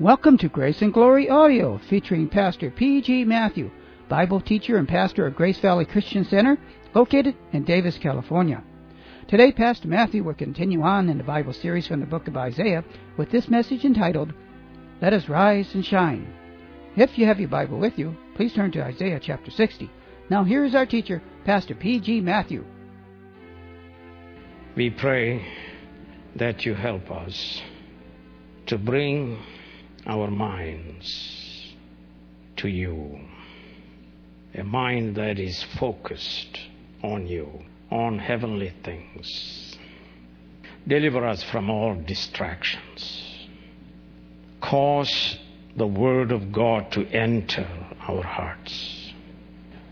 Welcome to Grace and Glory Audio, featuring Pastor P.G. Matthew, Bible teacher and pastor of Grace Valley Christian Center, located in Davis, California. Today, Pastor Matthew will continue on in the Bible series from the book of Isaiah with this message entitled, Let Us Rise and Shine. If you have your Bible with you, please turn to Isaiah chapter 60. Now, here is our teacher, Pastor P.G. Matthew. We pray that you help us to bring our minds to you. A mind that is focused on you, on heavenly things. Deliver us from all distractions. Cause the Word of God to enter our hearts.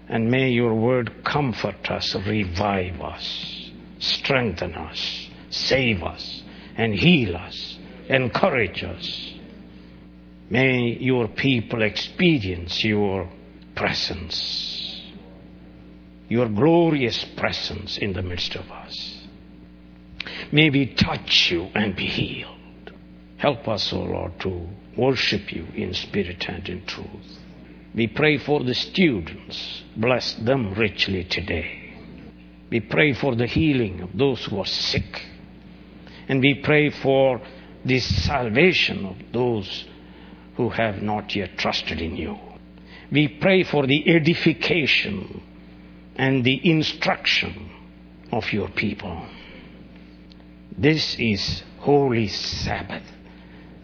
And may your Word comfort us, revive us, strengthen us, save us, and heal us, encourage us. May your people experience your presence, your glorious presence in the midst of us. May we touch you and be healed. Help us, O Lord, to worship you in spirit and in truth. We pray for the students. Bless them richly today. We pray for the healing of those who are sick. And we pray for the salvation of those who have not yet trusted in you. We pray for the edification and the instruction of your people. This is Holy Sabbath.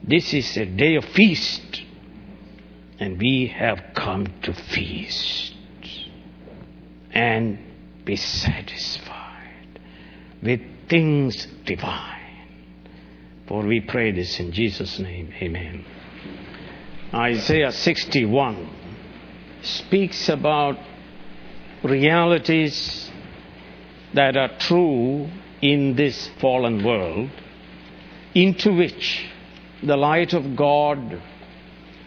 This is a day of feast, and we have come to feast and be satisfied with things divine. For we pray this in Jesus' name. Amen. Isaiah 61 speaks about realities that are true in this fallen world into which the light of God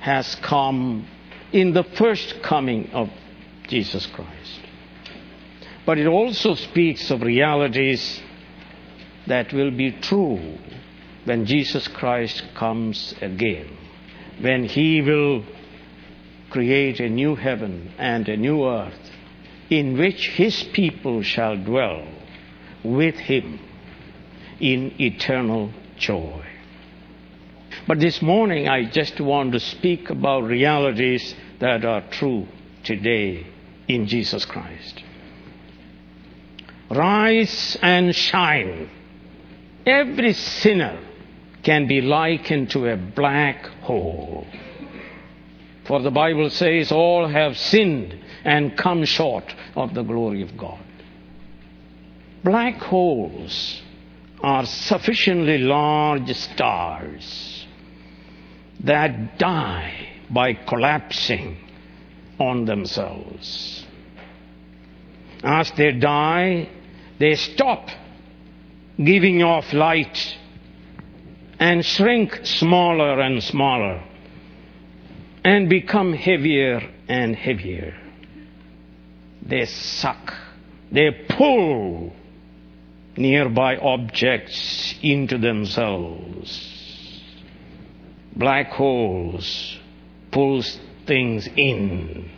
has come in the first coming of Jesus Christ. But it also speaks of realities that will be true when Jesus Christ comes again when He will create a new heaven and a new earth in which His people shall dwell with Him in eternal joy. But this morning I just want to speak about realities that are true today in Jesus Christ. Rise and shine. Every sinner can be likened to a black hole. For the Bible says, All have sinned and come short of the glory of God. Black holes are sufficiently large stars that die by collapsing on themselves. As they die, they stop giving off light and shrink smaller and smaller and become heavier and heavier. They suck, they pull nearby objects into themselves. Black holes pulls things in,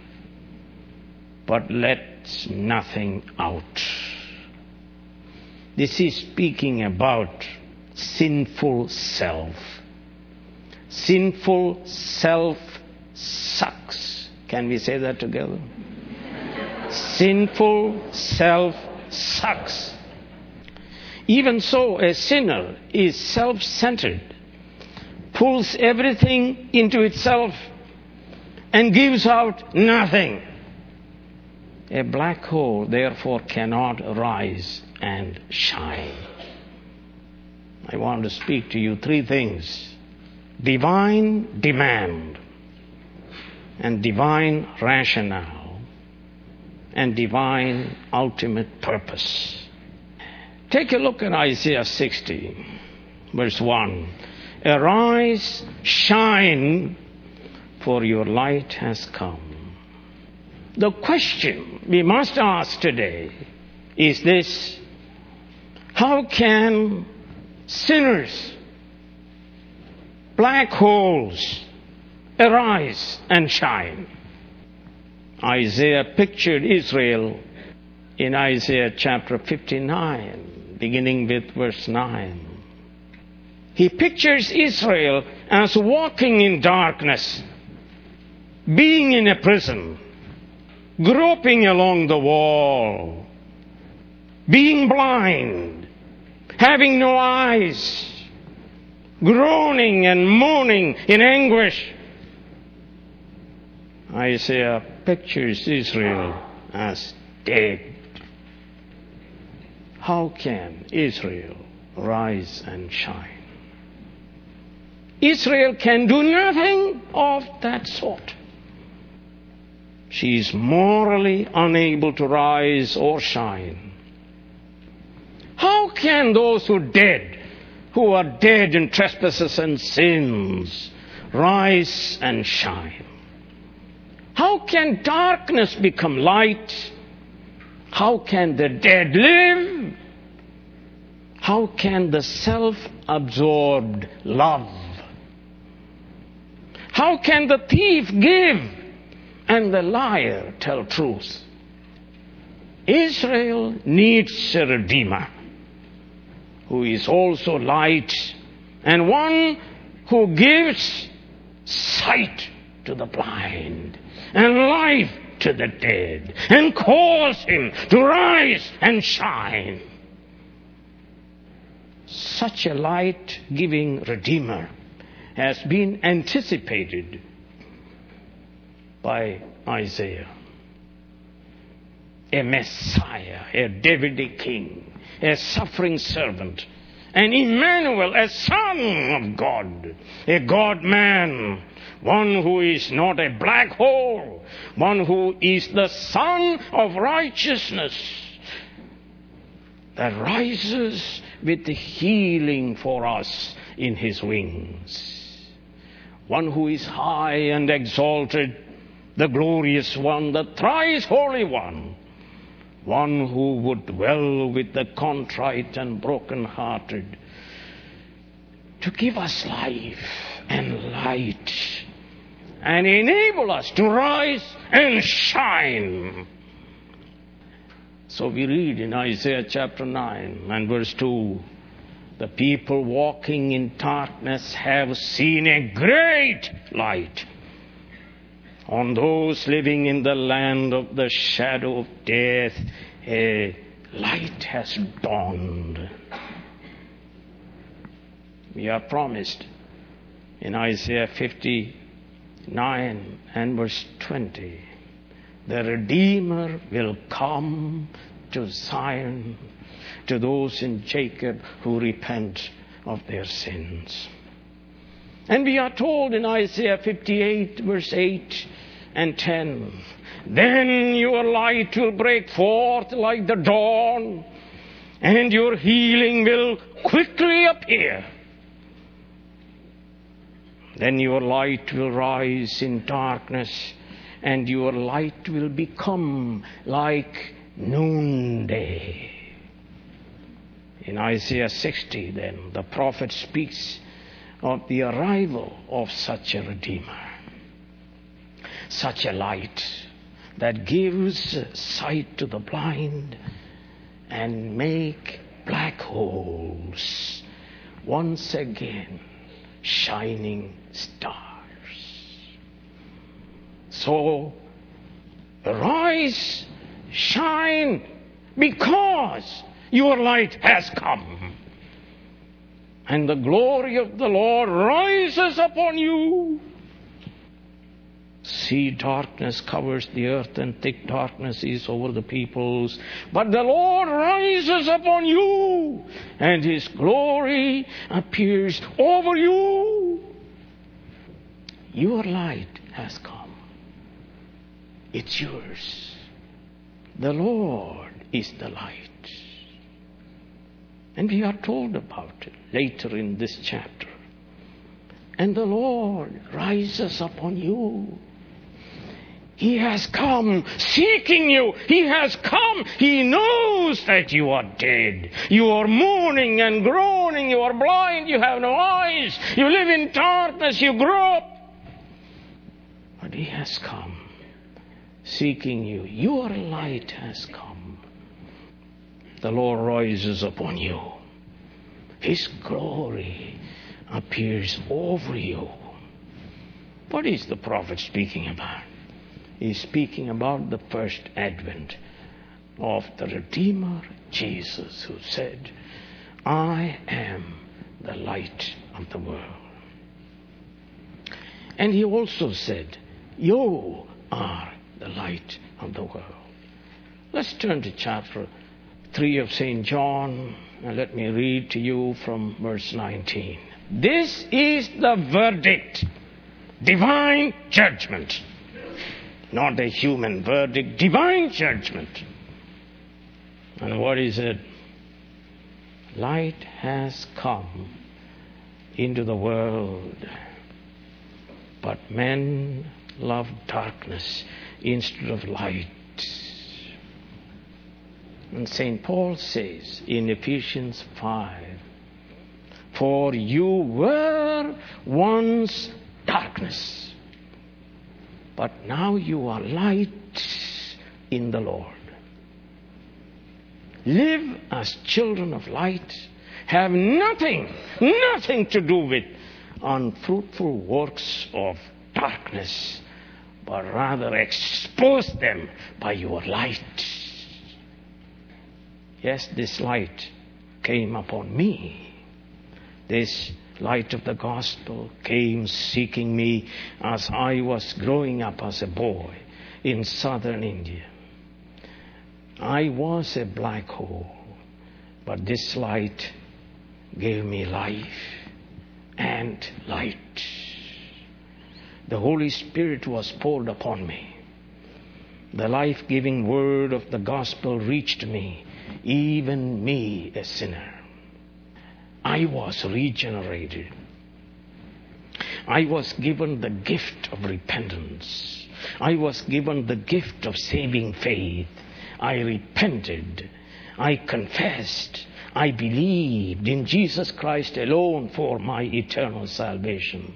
but lets nothing out. This is speaking about sinful self. Sinful self sucks. Can we say that together? sinful self sucks. Even so, a sinner is self centered, pulls everything into itself, and gives out nothing. A black hole, therefore, cannot rise and shine. I want to speak to you three things divine demand, and divine rationale, and divine ultimate purpose. Take a look at Isaiah 60, verse 1. Arise, shine, for your light has come. The question we must ask today is this How can sinners, black holes, arise and shine. Isaiah pictured Israel in Isaiah chapter 59, beginning with verse 9. He pictures Israel as walking in darkness, being in a prison, groping along the wall, being blind, having no eyes, groaning and moaning in anguish. Isaiah pictures Israel as dead. How can Israel rise and shine? Israel can do nothing of that sort. She is morally unable to rise or shine. How can those who dead, who are dead in trespasses and sins, rise and shine? How can darkness become light? How can the dead live? How can the self absorbed love? How can the thief give and the liar tell truth? Israel needs a redeemer who is also light and one who gives sight to the blind and life to the dead and calls him to rise and shine. Such a light giving Redeemer has been anticipated by Isaiah. A Messiah, a Davidic king, a suffering servant, an Emmanuel, a son of God, a God man, one who is not a black hole, one who is the Son of righteousness that rises with healing for us in his wings. One who is high and exalted, the glorious one, the thrice holy one, one who would dwell with the contrite and broken-hearted, to give us life and light and enable us to rise and shine. So we read in Isaiah chapter 9 and verse 2 the people walking in darkness have seen a great light. On those living in the land of the shadow of death, a light has dawned. We are promised in Isaiah 59 and verse 20 the Redeemer will come to Zion to those in Jacob who repent of their sins. And we are told in Isaiah 58, verse 8 and 10 Then your light will break forth like the dawn, and your healing will quickly appear. Then your light will rise in darkness, and your light will become like noonday. In Isaiah 60, then, the prophet speaks of the arrival of such a Redeemer, such a light that gives sight to the blind and make black holes once again shining stars. So arise, shine, because your light has come. And the glory of the Lord rises upon you. See, darkness covers the earth, and thick darkness is over the peoples. But the Lord rises upon you, and his glory appears over you. Your light has come. It's yours. The Lord is the light. And we are told about it later in this chapter. And the Lord rises upon you. He has come seeking you. He has come. He knows that you are dead. You are mourning and groaning. You are blind. You have no eyes. You live in darkness. You grope. But He has come, seeking you. Your light has come. The Lord rises upon you. His glory appears over you. What is the prophet speaking about? He's speaking about the first advent of the Redeemer Jesus, who said, I am the light of the world. And he also said, You are the light of the world. Let's turn to chapter 3 of St. John, and let me read to you from verse 19. This is the verdict divine judgment. Not a human verdict, divine judgment. And what is it? Light has come into the world but men love darkness instead of light. And St. Paul says in Ephesians 5 For you were once darkness, but now you are light in the Lord. Live as children of light. Have nothing, nothing to do with unfruitful works of darkness, but rather expose them by your light. Yes, this light came upon me. This light of the gospel came seeking me as I was growing up as a boy in southern India. I was a black hole, but this light gave me life and light. The Holy Spirit was poured upon me. The life giving word of the gospel reached me, even me, a sinner. I was regenerated. I was given the gift of repentance. I was given the gift of saving faith. I repented. I confessed. I believed in Jesus Christ alone for my eternal salvation.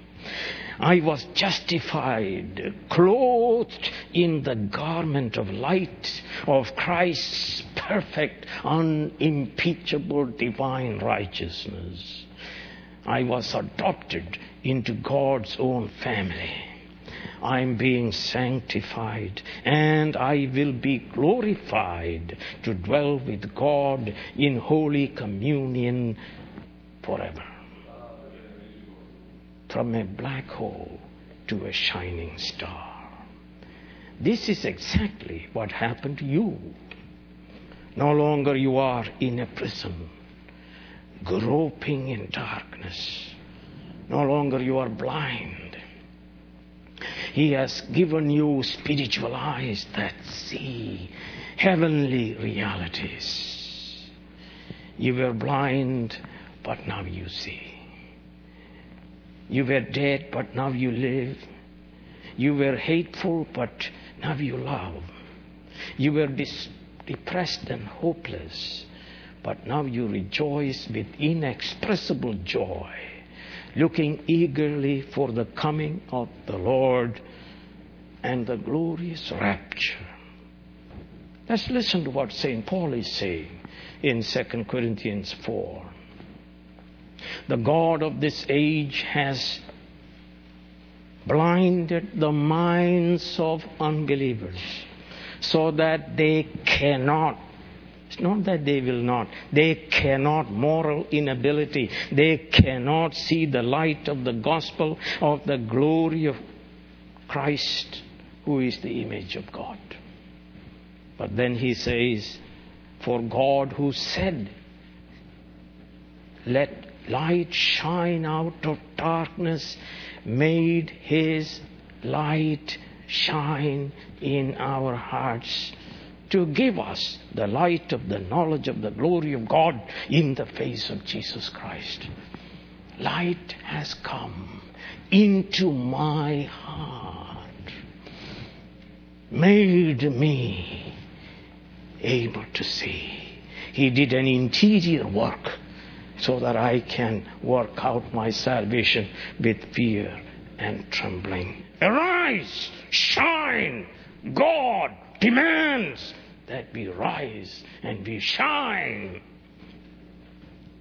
I was justified, clothed in the garment of light of Christ's perfect, unimpeachable divine righteousness. I was adopted into God's own family. I'm being sanctified and I will be glorified to dwell with God in holy communion forever. From a black hole to a shining star. This is exactly what happened to you. No longer you are in a prison, groping in darkness. No longer you are blind he has given you spiritual eyes that see heavenly realities. You were blind, but now you see. You were dead, but now you live. You were hateful, but now you love. You were dis- depressed and hopeless, but now you rejoice with inexpressible joy looking eagerly for the coming of the Lord and the glorious rapture. Let's listen to what St. Paul is saying in 2 Corinthians 4. The God of this age has blinded the minds of unbelievers so that they cannot it's not that they will not. They cannot, moral inability. They cannot see the light of the gospel of the glory of Christ, who is the image of God. But then he says, For God who said, Let light shine out of darkness, made his light shine in our hearts to give us the light of the knowledge of the glory of God in the face of Jesus Christ. Light has come into my heart, made me able to see. He did an interior work so that I can work out my salvation with fear and trembling. Arise, shine. God demands that we rise and we shine.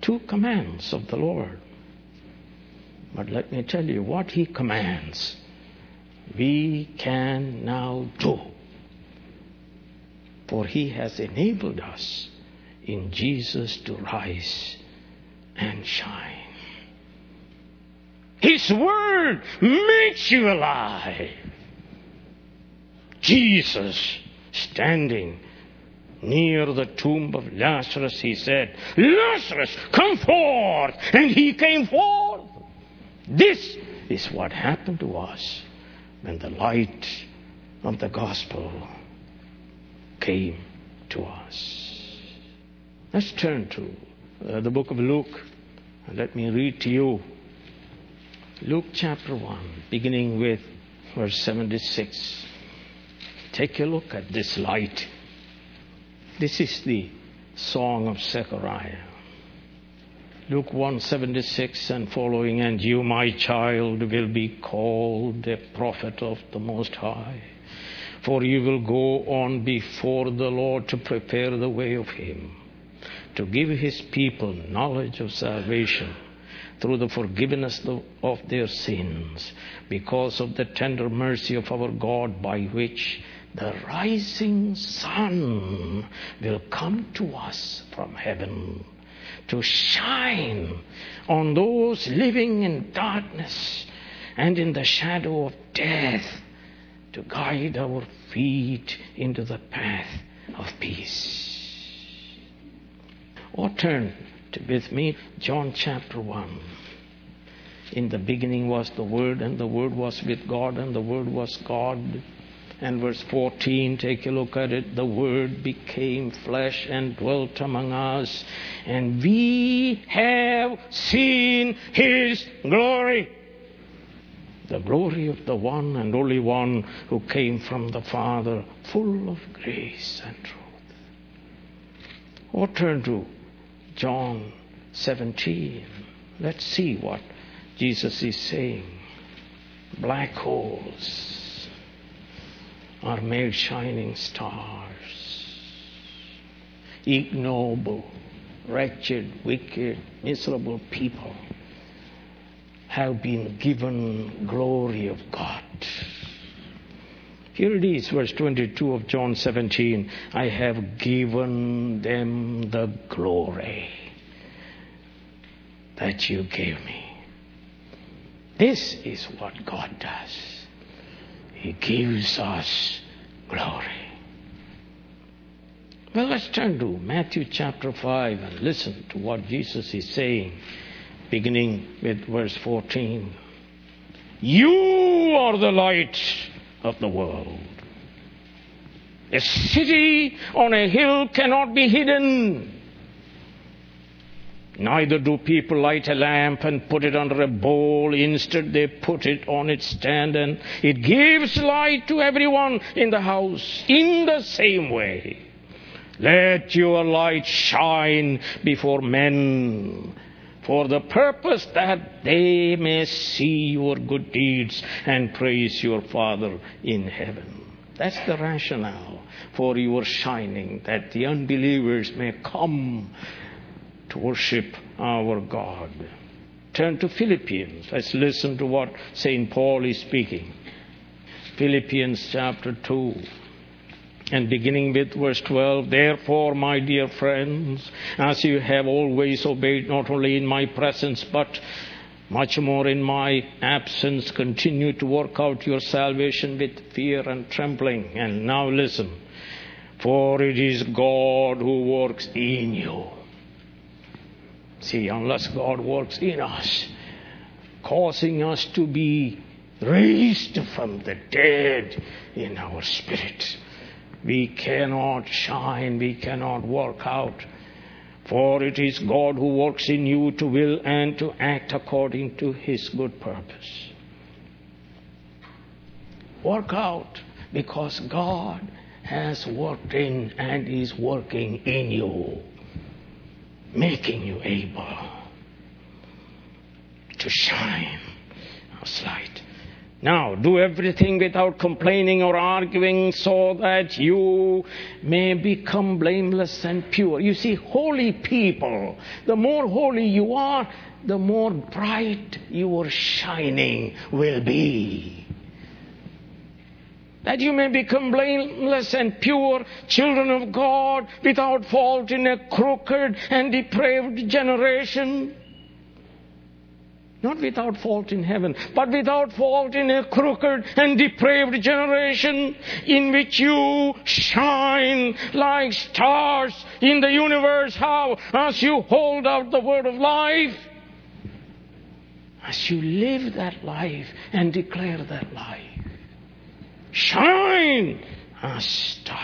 Two commands of the Lord. But let me tell you what He commands, we can now do. For He has enabled us in Jesus to rise and shine. His Word makes you alive. Jesus standing near the tomb of Lazarus, he said, Lazarus, come forth! And he came forth. This is what happened to us when the light of the gospel came to us. Let's turn to uh, the book of Luke and let me read to you Luke chapter 1, beginning with verse 76. Take a look at this light. This is the song of Zechariah. Luke 176 and following, and you, my child, will be called a prophet of the Most High. For you will go on before the Lord to prepare the way of Him, to give His people knowledge of salvation through the forgiveness of their sins, because of the tender mercy of our God, by which the rising sun will come to us from heaven to shine on those living in darkness and in the shadow of death, to guide our feet into the path of peace. Or turn to, with me, John chapter 1. In the beginning was the Word, and the Word was with God, and the Word was God. And verse 14, take a look at it. The Word became flesh and dwelt among us, and we have seen His glory. The glory of the one and only one who came from the Father, full of grace and truth. Or turn to John 17. Let's see what Jesus is saying. Black holes are made shining stars. Ignoble, wretched, wicked, miserable people have been given glory of God. Here it is, verse 22 of John 17. I have given them the glory that you gave me. This is what God does. He gives us glory. Well, let's turn to Matthew chapter 5 and listen to what Jesus is saying, beginning with verse 14. You are the light of the world. A city on a hill cannot be hidden. Neither do people light a lamp and put it under a bowl. Instead, they put it on its stand and it gives light to everyone in the house in the same way. Let your light shine before men for the purpose that they may see your good deeds and praise your Father in heaven. That's the rationale for your shining, that the unbelievers may come to worship our God. Turn to Philippians. Let's listen to what St. Paul is speaking. Philippians chapter 2 and beginning with verse 12, therefore, my dear friends, as you have always obeyed, not only in my presence, but much more in my absence, continue to work out your salvation with fear and trembling. And now listen, for it is God who works in you. See, unless God works in us, causing us to be raised from the dead in our spirit we cannot shine, we cannot work out. For it is God who works in you to will and to act according to his good purpose. Work out because God has worked in and is working in you, making you able to shine as light. Now, do everything without complaining or arguing so that you may become blameless and pure. You see, holy people, the more holy you are, the more bright your shining will be. That you may become blameless and pure, children of God, without fault in a crooked and depraved generation not without fault in heaven, but without fault in a crooked and depraved generation in which you shine like stars in the universe. How? As you hold out the word of life, as you live that life and declare that life. Shine as stars.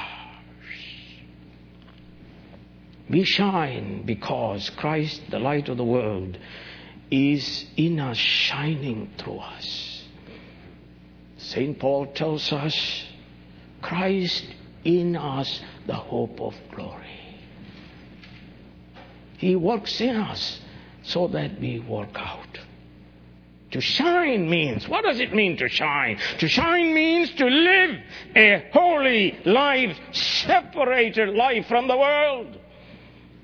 We shine because Christ, the light of the world, is in us, shining through us. St. Paul tells us Christ in us, the hope of glory. He works in us so that we work out. To shine means, what does it mean to shine? To shine means to live a holy life, separated life from the world,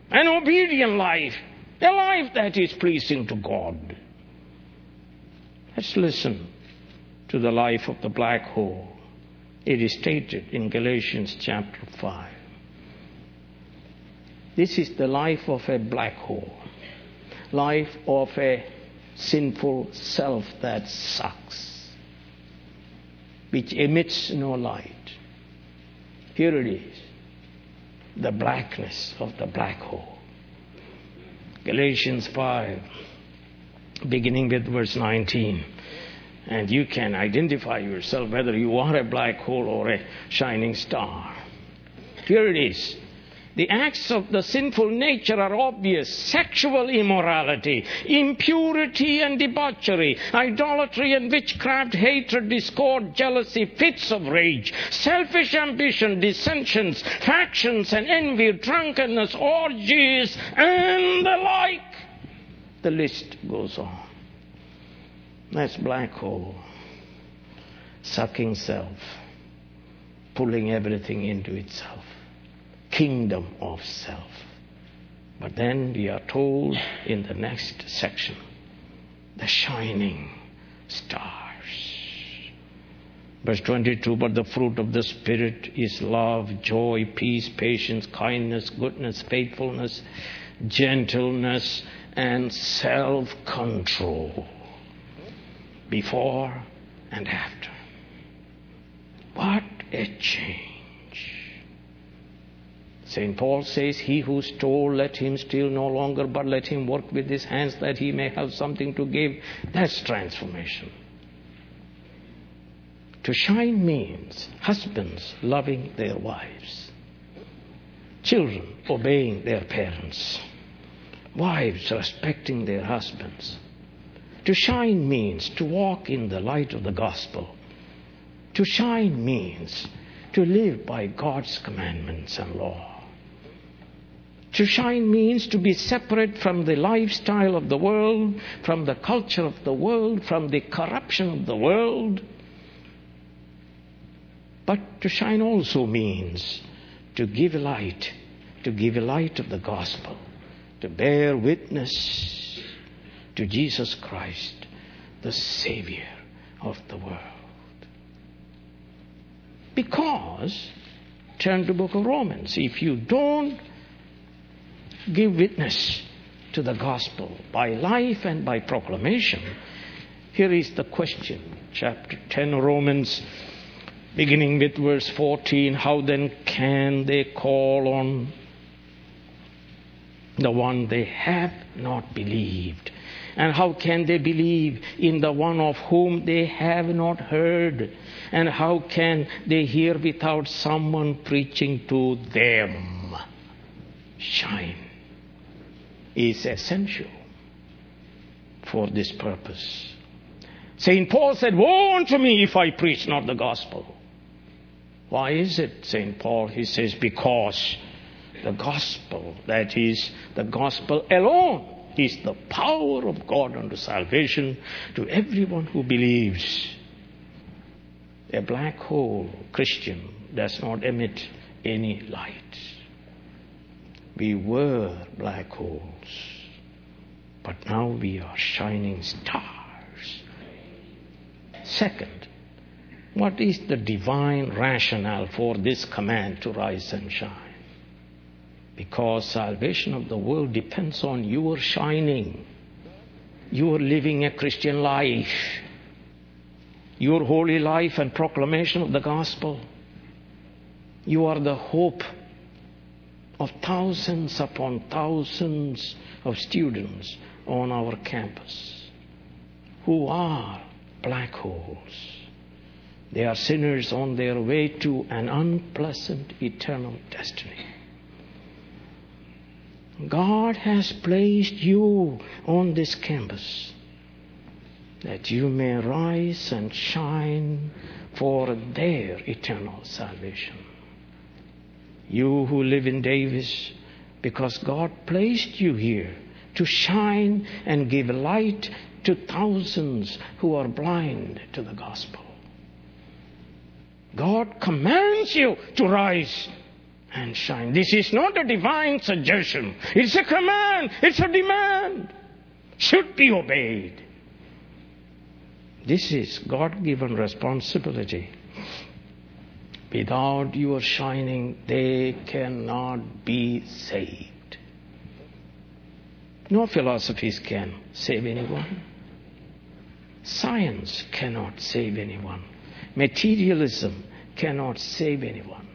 an obedient life, a life that is pleasing to God. Let's listen to the life of the black hole. It is stated in Galatians chapter 5. This is the life of a black hole, life of a sinful self that sucks, which emits no light. Here it is the blackness of the black hole. Galatians 5, beginning with verse 19. And you can identify yourself whether you are a black hole or a shining star. Here it is. The acts of the sinful nature are obvious sexual immorality, impurity and debauchery, idolatry and witchcraft, hatred, discord, jealousy, fits of rage, selfish ambition, dissensions, factions and envy, drunkenness, orgies, and the like. The list goes on. That's black hole, sucking self, pulling everything into itself kingdom of self. But then we are told in the next section the shining stars. Verse 22 But the fruit of the Spirit is love, joy, peace, patience, kindness, goodness, faithfulness, gentleness, and self control. Before and after. What a change. St. Paul says, He who stole, let him steal no longer, but let him work with his hands that he may have something to give. That's transformation. To shine means husbands loving their wives, children obeying their parents, wives respecting their husbands. To shine means to walk in the light of the gospel. To shine means to live by God's commandments and law. To shine means to be separate from the lifestyle of the world, from the culture of the world, from the corruption of the world. But to shine also means to give light, to give light of the gospel, to bear witness to Jesus Christ, the Savior of the world. Because, turn to book of Romans, if you don't give witness to the gospel by life and by proclamation, here is the question. Chapter 10, Romans, beginning with verse 14. How then can they call on the one they have not believed? And how can they believe in the one of whom they have not heard? And how can they hear without someone preaching to them? Shine is essential for this purpose. St. Paul said, Woe unto me if I preach not the gospel. Why is it, St. Paul? He says, Because the gospel, that is, the gospel alone, is the power of God unto salvation to everyone who believes. A black hole Christian does not emit any light. We were black but now we are shining stars. Second, what is the divine rationale for this command to rise and shine? Because salvation of the world depends on your shining. your living a Christian life. Your holy life and proclamation of the gospel. You are the hope of thousands upon thousands of students on our campus who are black holes. They are sinners on their way to an unpleasant eternal destiny. God has placed you on this campus that you may rise and shine for their eternal salvation. You who live in Davis, because God placed you here to shine and give light to thousands who are blind to the gospel. God commands you to rise and shine. This is not a divine suggestion. It's a command. It's a demand. Should be obeyed. This is God given responsibility. Without your shining, they cannot be saved. No philosophies can save anyone. Science cannot save anyone. Materialism cannot save anyone.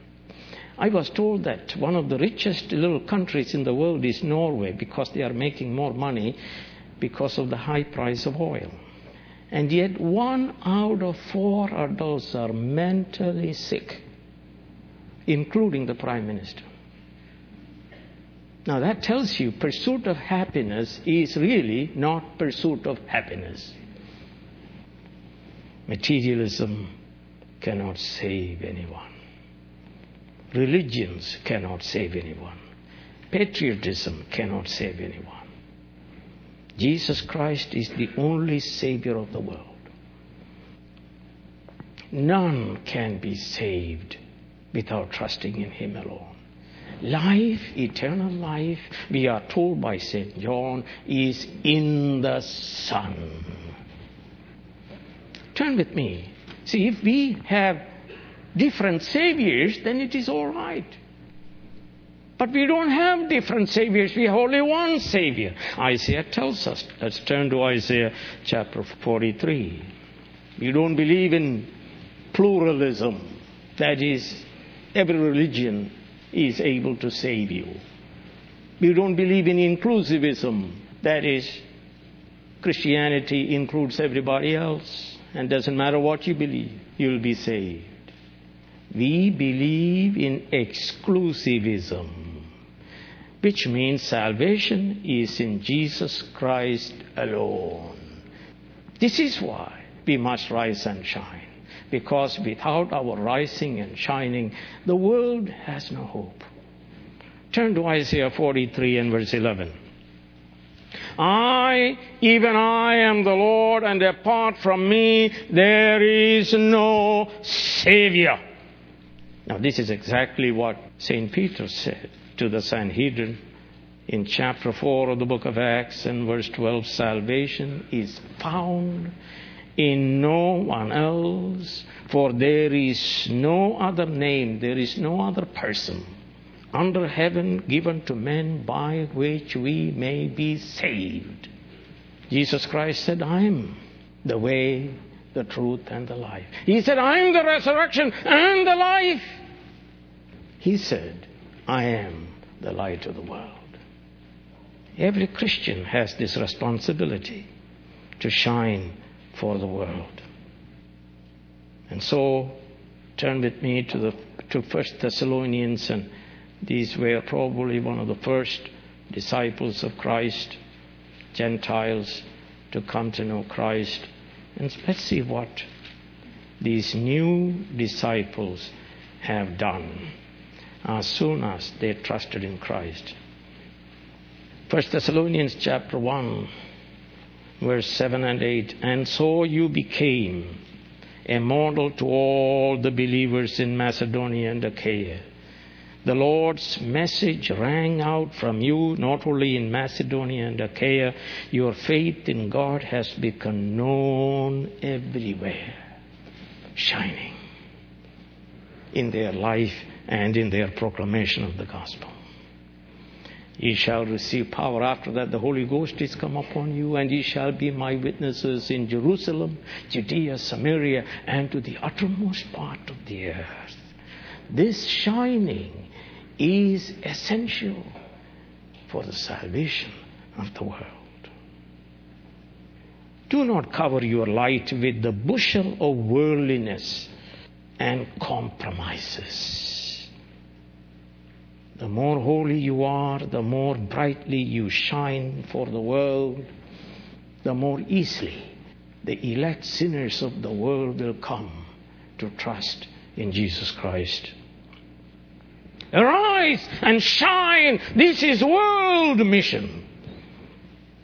I was told that one of the richest little countries in the world is Norway because they are making more money because of the high price of oil. And yet, one out of four adults are mentally sick, including the Prime Minister. Now, that tells you pursuit of happiness is really not pursuit of happiness. Materialism cannot save anyone. Religions cannot save anyone. Patriotism cannot save anyone. Jesus Christ is the only Savior of the world. None can be saved without trusting in Him alone. Life, eternal life, we are told by St. John, is in the Son. Turn with me. See, if we have different saviors, then it is all right. But we don't have different saviors. We have only one savior. Isaiah tells us. Let's turn to Isaiah chapter 43. You don't believe in pluralism. That is, every religion is able to save you. You don't believe in inclusivism. That is, Christianity includes everybody else. And doesn't matter what you believe, you'll be saved. We believe in exclusivism, which means salvation is in Jesus Christ alone. This is why we must rise and shine. Because without our rising and shining, the world has no hope. Turn to Isaiah 43 and verse 11. I, even I am the Lord, and apart from me there is no Savior. Now, this is exactly what St. Peter said to the Sanhedrin in chapter 4 of the book of Acts and verse 12 salvation is found in no one else, for there is no other name, there is no other person under heaven given to men by which we may be saved. Jesus Christ said, I am the way, the truth, and the life. He said, I am the resurrection and the life. He said, I am the light of the world. Every Christian has this responsibility to shine for the world. And so, turn with me to the to First Thessalonians, and these were probably one of the first disciples of Christ, Gentiles, to come to know Christ. And let's see what these new disciples have done as soon as they trusted in Christ. First Thessalonians chapter 1 verse 7 and 8 and so you became a model to all the believers in Macedonia and Achaia. The Lord's message rang out from you not only in Macedonia and Achaia, your faith in God has become known everywhere, shining in their life and in their proclamation of the gospel. Ye shall receive power after that the Holy Ghost is come upon you, and ye shall be my witnesses in Jerusalem, Judea, Samaria, and to the uttermost part of the earth. This shining is essential for the salvation of the world. Do not cover your light with the bushel of worldliness and compromises. The more holy you are, the more brightly you shine for the world, the more easily the elect sinners of the world will come to trust in Jesus Christ. Arise and shine. This is world mission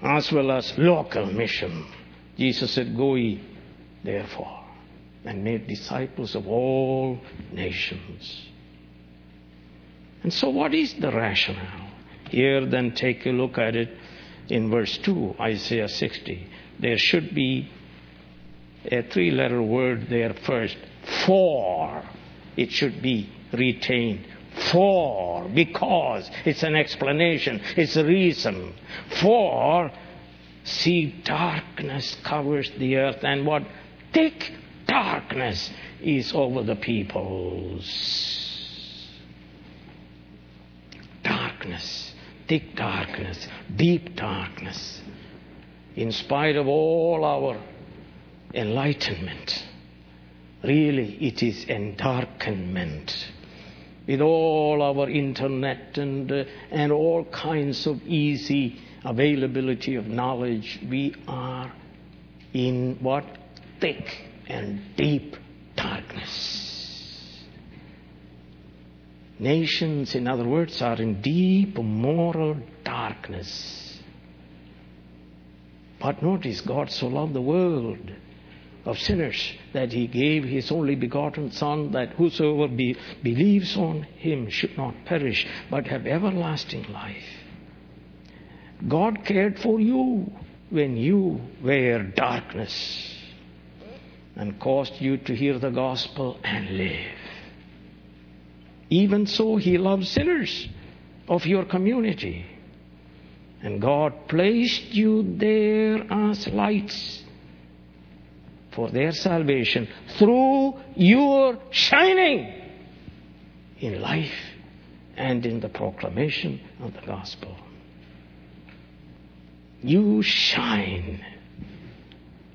as well as local mission. Jesus said, Go ye, therefore, and make disciples of all nations. And so, what is the rationale? Here, then, take a look at it in verse 2, Isaiah 60. There should be a three letter word there first. For. It should be retained. For. Because. It's an explanation. It's a reason. For. See, darkness covers the earth, and what? Thick darkness is over the peoples. Darkness, thick darkness, deep darkness. In spite of all our enlightenment, really it is endarkenment. With all our internet and, uh, and all kinds of easy availability of knowledge, we are in what? Thick and deep darkness. Nations, in other words, are in deep moral darkness. But notice, God so loved the world of sinners that he gave his only begotten Son, that whosoever be, believes on him should not perish, but have everlasting life. God cared for you when you were darkness and caused you to hear the gospel and live. Even so, He loves sinners of your community. And God placed you there as lights for their salvation through your shining in life and in the proclamation of the gospel. You shine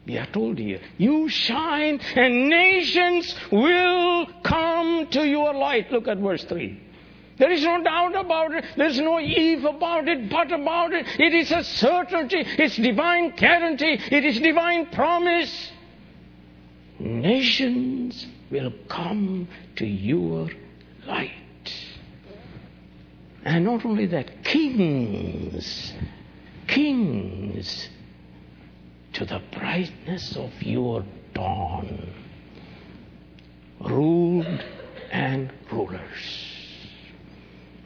we are told here, you shine and nations will come to your light. Look at verse 3. There is no doubt about it. There's no if about it, but about it. It is a certainty. It's divine guarantee. It is divine promise. Nations will come to your light. And not only that, kings, kings to the brightness of your dawn. Ruled and rulers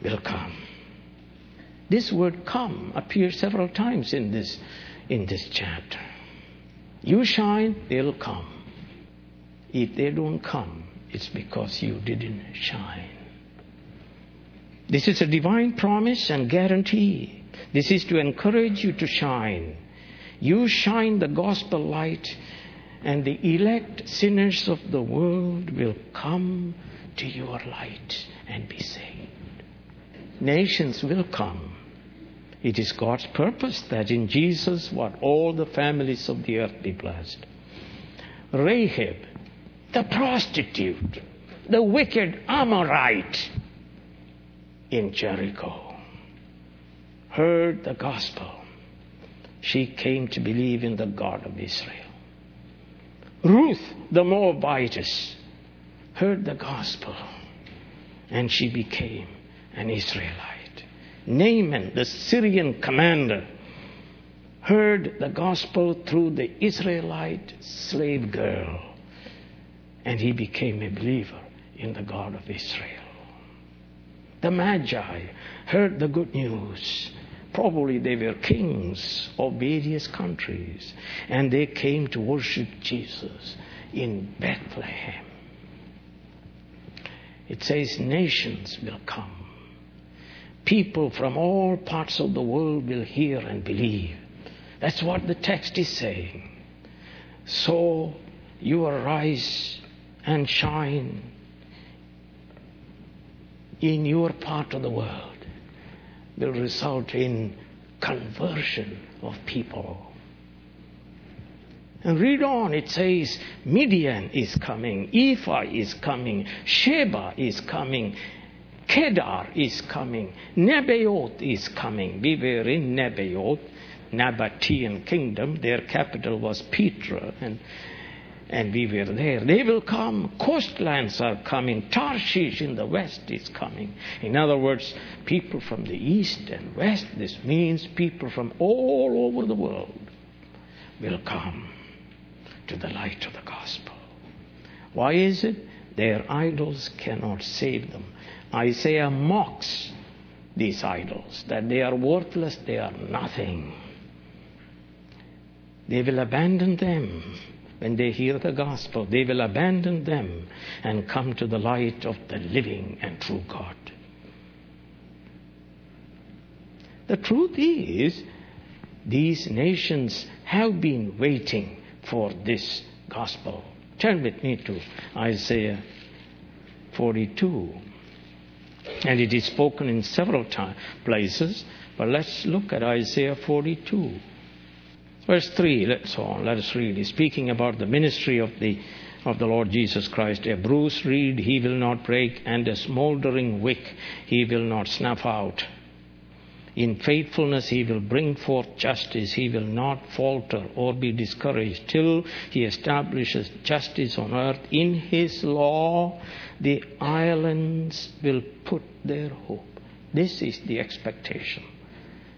will come. This word come appears several times in this, in this chapter. You shine, they'll come. If they don't come, it's because you didn't shine. This is a divine promise and guarantee. This is to encourage you to shine. You shine the gospel light, and the elect sinners of the world will come to your light and be saved. Nations will come. It is God's purpose that in Jesus, what all the families of the earth be blessed. Rahab, the prostitute, the wicked Amorite in Jericho, heard the gospel she came to believe in the God of Israel. Ruth, the Moabitess, heard the gospel and she became an Israelite. Naaman, the Syrian commander, heard the gospel through the Israelite slave girl and he became a believer in the God of Israel. The Magi heard the good news. Probably they were kings of various countries, and they came to worship Jesus in Bethlehem. It says, Nations will come. People from all parts of the world will hear and believe. That's what the text is saying. So you arise and shine in your part of the world will result in conversion of people. And read on, it says Midian is coming, Ephah is coming, Sheba is coming, Kedar is coming, Nebaioth is coming. We were in Nebaioth, Nabatean kingdom. Their capital was Petra, and and we were there. They will come. Coastlands are coming. Tarshish in the west is coming. In other words, people from the east and west, this means people from all over the world will come to the light of the gospel. Why is it? Their idols cannot save them. Isaiah mocks these idols, that they are worthless, they are nothing. They will abandon them when they hear the gospel, they will abandon them and come to the light of the living and true God. The truth is, these nations have been waiting for this gospel. Turn with me to Isaiah 42. And it is spoken in several time, places, but let's look at Isaiah 42. Verse 3, let's on, let us read. He's speaking about the ministry of the of the Lord Jesus Christ. A bruised reed he will not break, and a smoldering wick he will not snuff out. In faithfulness he will bring forth justice. He will not falter or be discouraged till he establishes justice on earth. In his law the islands will put their hope. This is the expectation.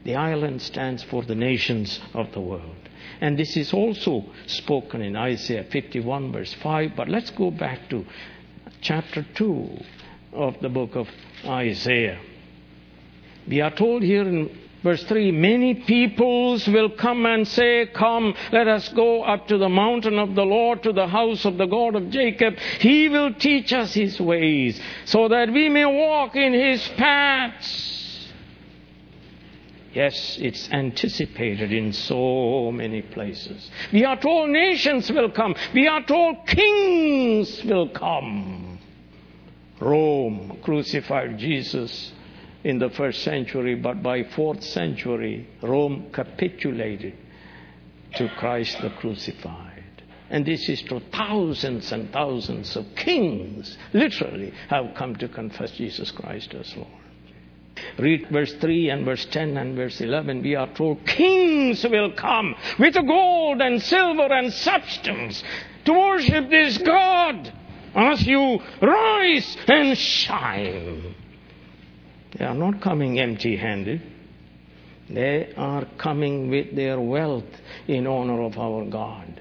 The island stands for the nations of the world. And this is also spoken in Isaiah 51, verse 5. But let's go back to chapter 2 of the book of Isaiah. We are told here in verse 3 many peoples will come and say, Come, let us go up to the mountain of the Lord, to the house of the God of Jacob. He will teach us his ways, so that we may walk in his paths. Yes, it's anticipated in so many places. We are told nations will come. We are told kings will come. Rome crucified Jesus in the first century, but by fourth century, Rome capitulated to Christ the crucified. And this is true. Thousands and thousands of kings literally have come to confess Jesus Christ as Lord. Read verse 3 and verse 10 and verse 11. We are told kings will come with gold and silver and substance to worship this God as you rise and shine. They are not coming empty handed. They are coming with their wealth in honor of our God.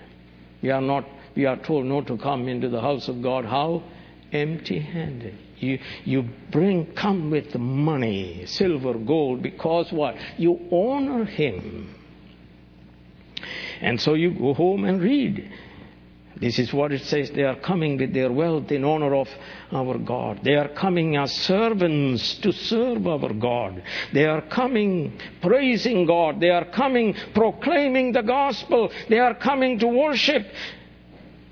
We are not, we are told not to come into the house of God. How? Empty handed. You, you bring, come with money, silver, gold, because what? You honor Him. And so you go home and read. This is what it says. They are coming with their wealth in honor of our God. They are coming as servants to serve our God. They are coming praising God. They are coming proclaiming the gospel. They are coming to worship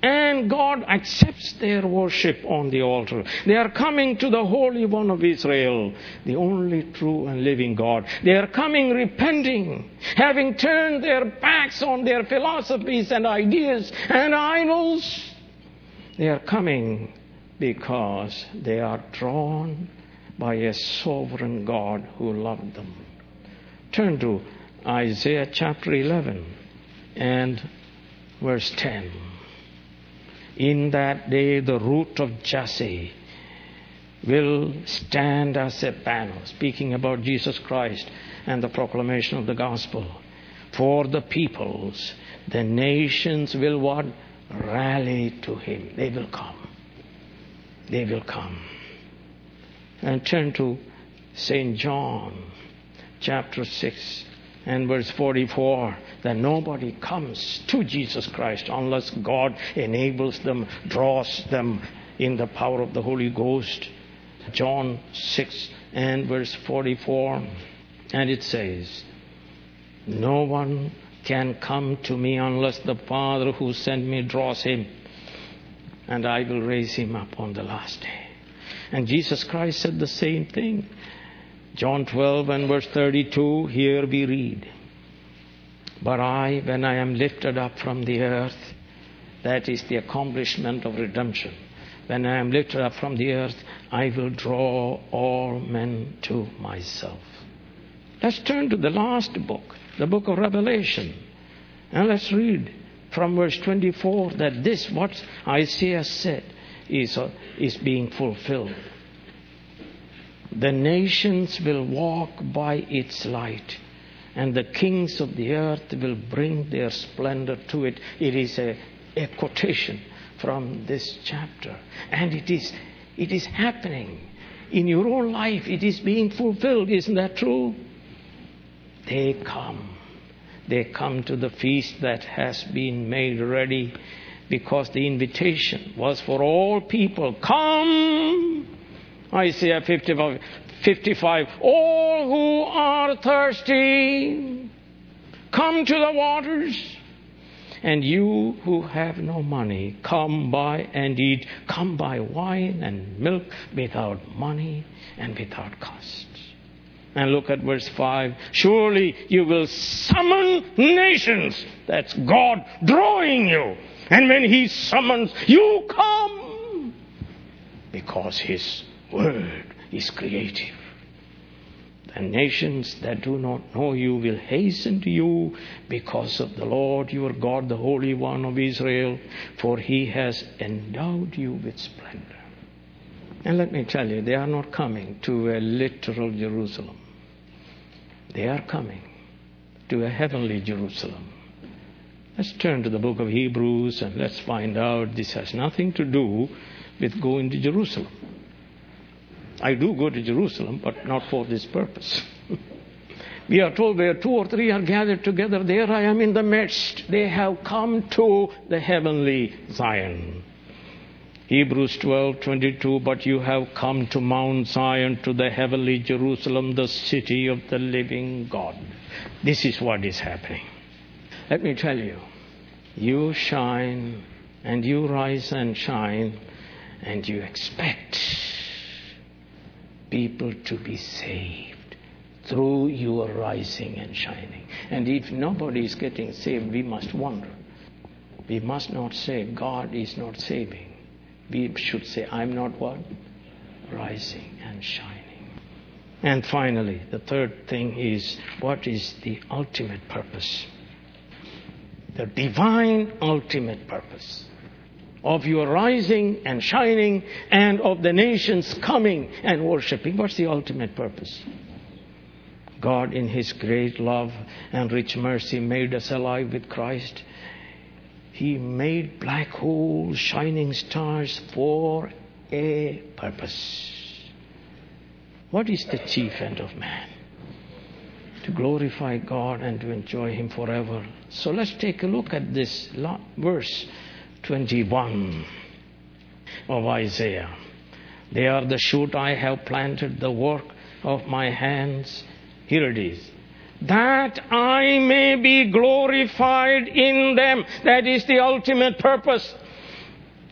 and God accepts their worship on the altar. They are coming to the Holy One of Israel, the only true and living God. They are coming repenting, having turned their backs on their philosophies and ideas and idols. They are coming because they are drawn by a sovereign God who loved them. Turn to Isaiah chapter 11 and verse 10. In that day, the root of Jesse will stand as a banner, speaking about Jesus Christ and the proclamation of the gospel. For the peoples, the nations will what? Rally to him. They will come. they will come. And turn to St. John, chapter 6 and verse 44 that nobody comes to Jesus Christ unless God enables them, draws them in the power of the Holy Ghost. John 6 and verse 44. And it says, No one can come to me unless the Father who sent me draws him, and I will raise him up on the last day. And Jesus Christ said the same thing. John 12 and verse 32, here we read, But I, when I am lifted up from the earth, that is the accomplishment of redemption. When I am lifted up from the earth, I will draw all men to myself. Let's turn to the last book, the book of Revelation. And let's read from verse 24 that this, what Isaiah said, is, uh, is being fulfilled. The nations will walk by its light, and the kings of the earth will bring their splendor to it. It is a, a quotation from this chapter. And it is, it is happening. In your own life, it is being fulfilled. Isn't that true? They come. They come to the feast that has been made ready because the invitation was for all people. Come! Isaiah 55, 55 All who are thirsty, come to the waters. And you who have no money, come buy and eat. Come buy wine and milk without money and without cost. And look at verse 5. Surely you will summon nations. That's God drawing you. And when He summons, you come. Because His word is creative. The nations that do not know you will hasten to you because of the Lord your God, the Holy One of Israel, for He has endowed you with splendor. And let me tell you, they are not coming to a literal Jerusalem. They are coming to a heavenly Jerusalem. Let's turn to the book of Hebrews and let's find out this has nothing to do with going to Jerusalem. I do go to Jerusalem, but not for this purpose. we are told where two or three are gathered together, there I am in the midst. They have come to the heavenly Zion. Hebrews 12:22 but you have come to Mount Zion to the heavenly Jerusalem the city of the living God. This is what is happening. Let me tell you. You shine and you rise and shine and you expect people to be saved through your rising and shining. And if nobody is getting saved, we must wonder. We must not say God is not saving. We should say, I'm not what? Rising and shining. And finally, the third thing is what is the ultimate purpose? The divine ultimate purpose of your rising and shining and of the nations coming and worshiping. What's the ultimate purpose? God, in His great love and rich mercy, made us alive with Christ. He made black holes, shining stars for a purpose. What is the chief end of man? To glorify God and to enjoy Him forever. So let's take a look at this verse 21 of Isaiah. They are the shoot I have planted, the work of my hands. Here it is. That I may be glorified in them. That is the ultimate purpose.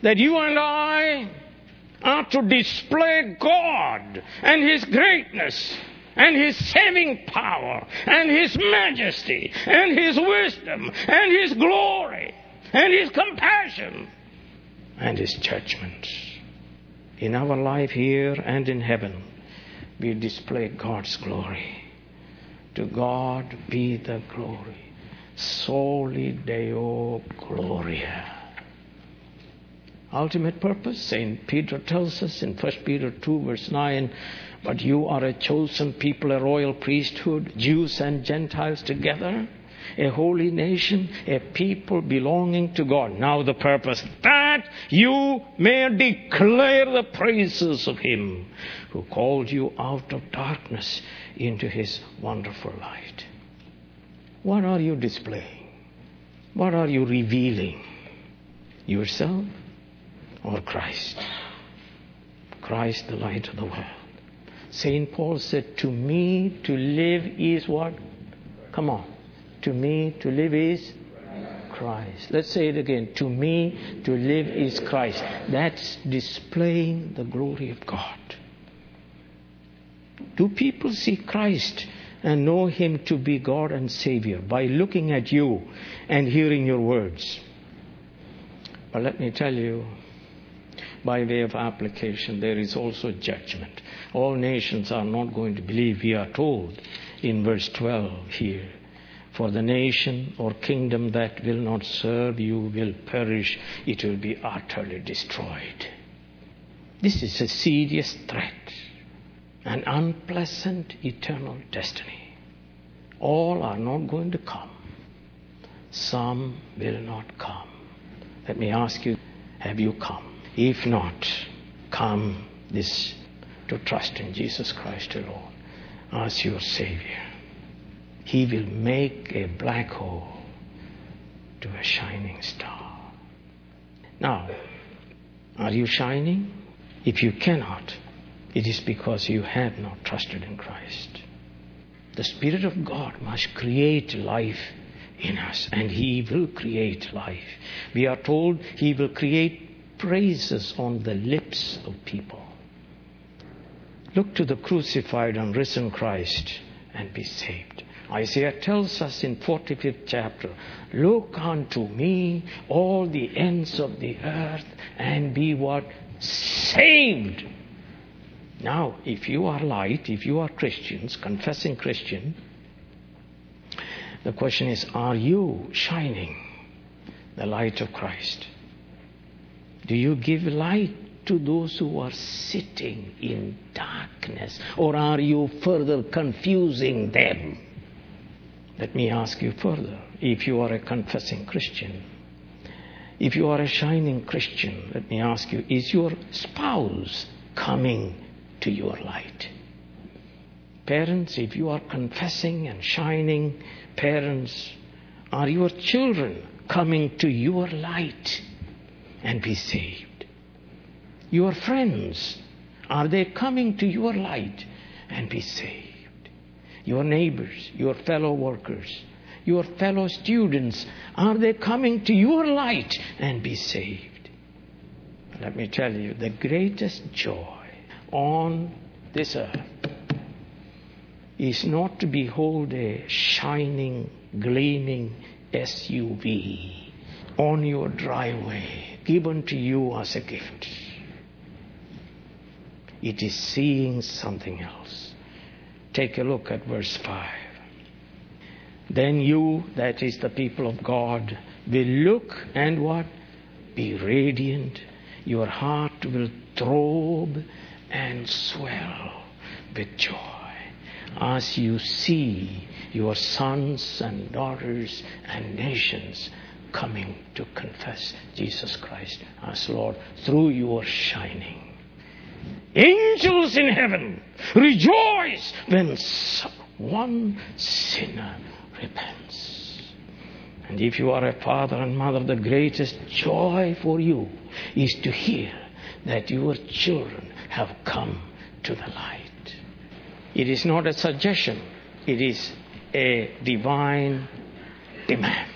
That you and I are to display God and His greatness and His saving power and His majesty and His wisdom and His glory and His compassion and His judgment. In our life here and in heaven, we display God's glory. To God be the glory. Soli Deo Gloria. Ultimate purpose, St. Peter tells us in 1 Peter 2, verse 9, but you are a chosen people, a royal priesthood, Jews and Gentiles together a holy nation, a people belonging to God. Now the purpose that you may declare the praises of Him who called you out of darkness into His wonderful light. What are you displaying? What are you revealing? Yourself or Christ? Christ, the light of the world. St. Paul said, To me to live is what? Come on. To me to live is Christ. Let's say it again. To me to live is Christ. That's displaying the glory of God. Do people see Christ and know Him to be God and Savior by looking at you and hearing your words? But let me tell you, by way of application, there is also judgment. All nations are not going to believe, we are told in verse 12 here. For the nation or kingdom that will not serve you will perish, it will be utterly destroyed. This is a serious threat, an unpleasant eternal destiny. All are not going to come, some will not come. Let me ask you, have you come? If not, come this to trust in Jesus Christ alone as your Savior. He will make a black hole to a shining star. Now, are you shining? If you cannot, it is because you have not trusted in Christ. The Spirit of God must create life in us, and He will create life. We are told He will create praises on the lips of people. Look to the crucified and risen Christ and be saved. Isaiah tells us in 45th chapter, Look unto me, all the ends of the earth, and be what? Saved. Now, if you are light, if you are Christians, confessing Christian, the question is, are you shining the light of Christ? Do you give light to those who are sitting in darkness? Or are you further confusing them? Let me ask you further. If you are a confessing Christian, if you are a shining Christian, let me ask you, is your spouse coming to your light? Parents, if you are confessing and shining, parents, are your children coming to your light? and be saved. Your friends, are they coming to your light and be saved? Your neighbors, your fellow workers, your fellow students, are they coming to your light and be saved? Let me tell you, the greatest joy on this earth is not to behold a shining, gleaming SUV on your driveway given to you as a gift. It is seeing something else. Take a look at verse 5. Then you, that is the people of God, will look and what? Be radiant. Your heart will throb and swell with joy as you see your sons and daughters and nations coming to confess Jesus Christ as Lord through your shining. Angels in heaven rejoice when one sinner repents. And if you are a father and mother, the greatest joy for you is to hear that your children have come to the light. It is not a suggestion, it is a divine demand.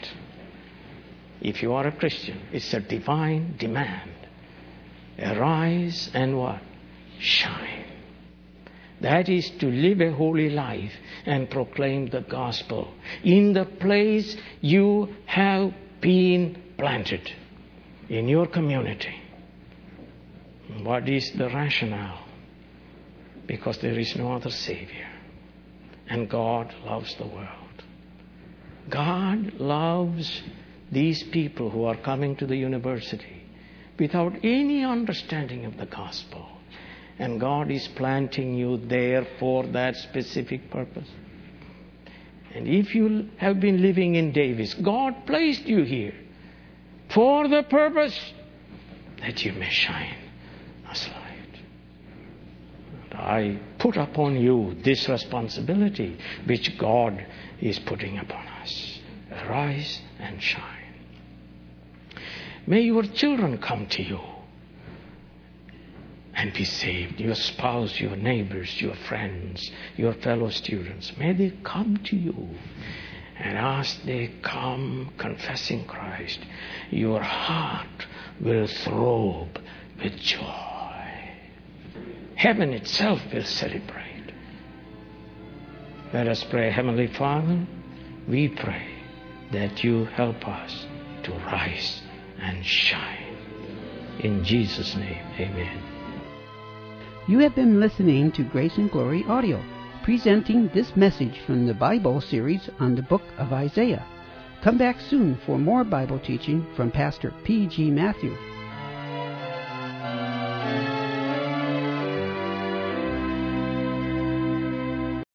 If you are a Christian, it's a divine demand. Arise and what? Shine. That is to live a holy life and proclaim the gospel in the place you have been planted in your community. What is the rationale? Because there is no other Savior. And God loves the world. God loves these people who are coming to the university without any understanding of the gospel. And God is planting you there for that specific purpose. And if you have been living in Davis, God placed you here for the purpose that you may shine as light. And I put upon you this responsibility which God is putting upon us. Arise and shine. May your children come to you and be saved. Your spouse, your neighbors, your friends, your fellow students. May they come to you. And as they come confessing Christ, your heart will throb with joy. Heaven itself will celebrate. Let us pray, Heavenly Father, we pray that you help us to rise and shine. In Jesus' name, amen. You have been listening to Grace and Glory Audio, presenting this message from the Bible series on the book of Isaiah. Come back soon for more Bible teaching from Pastor P.G. Mathew.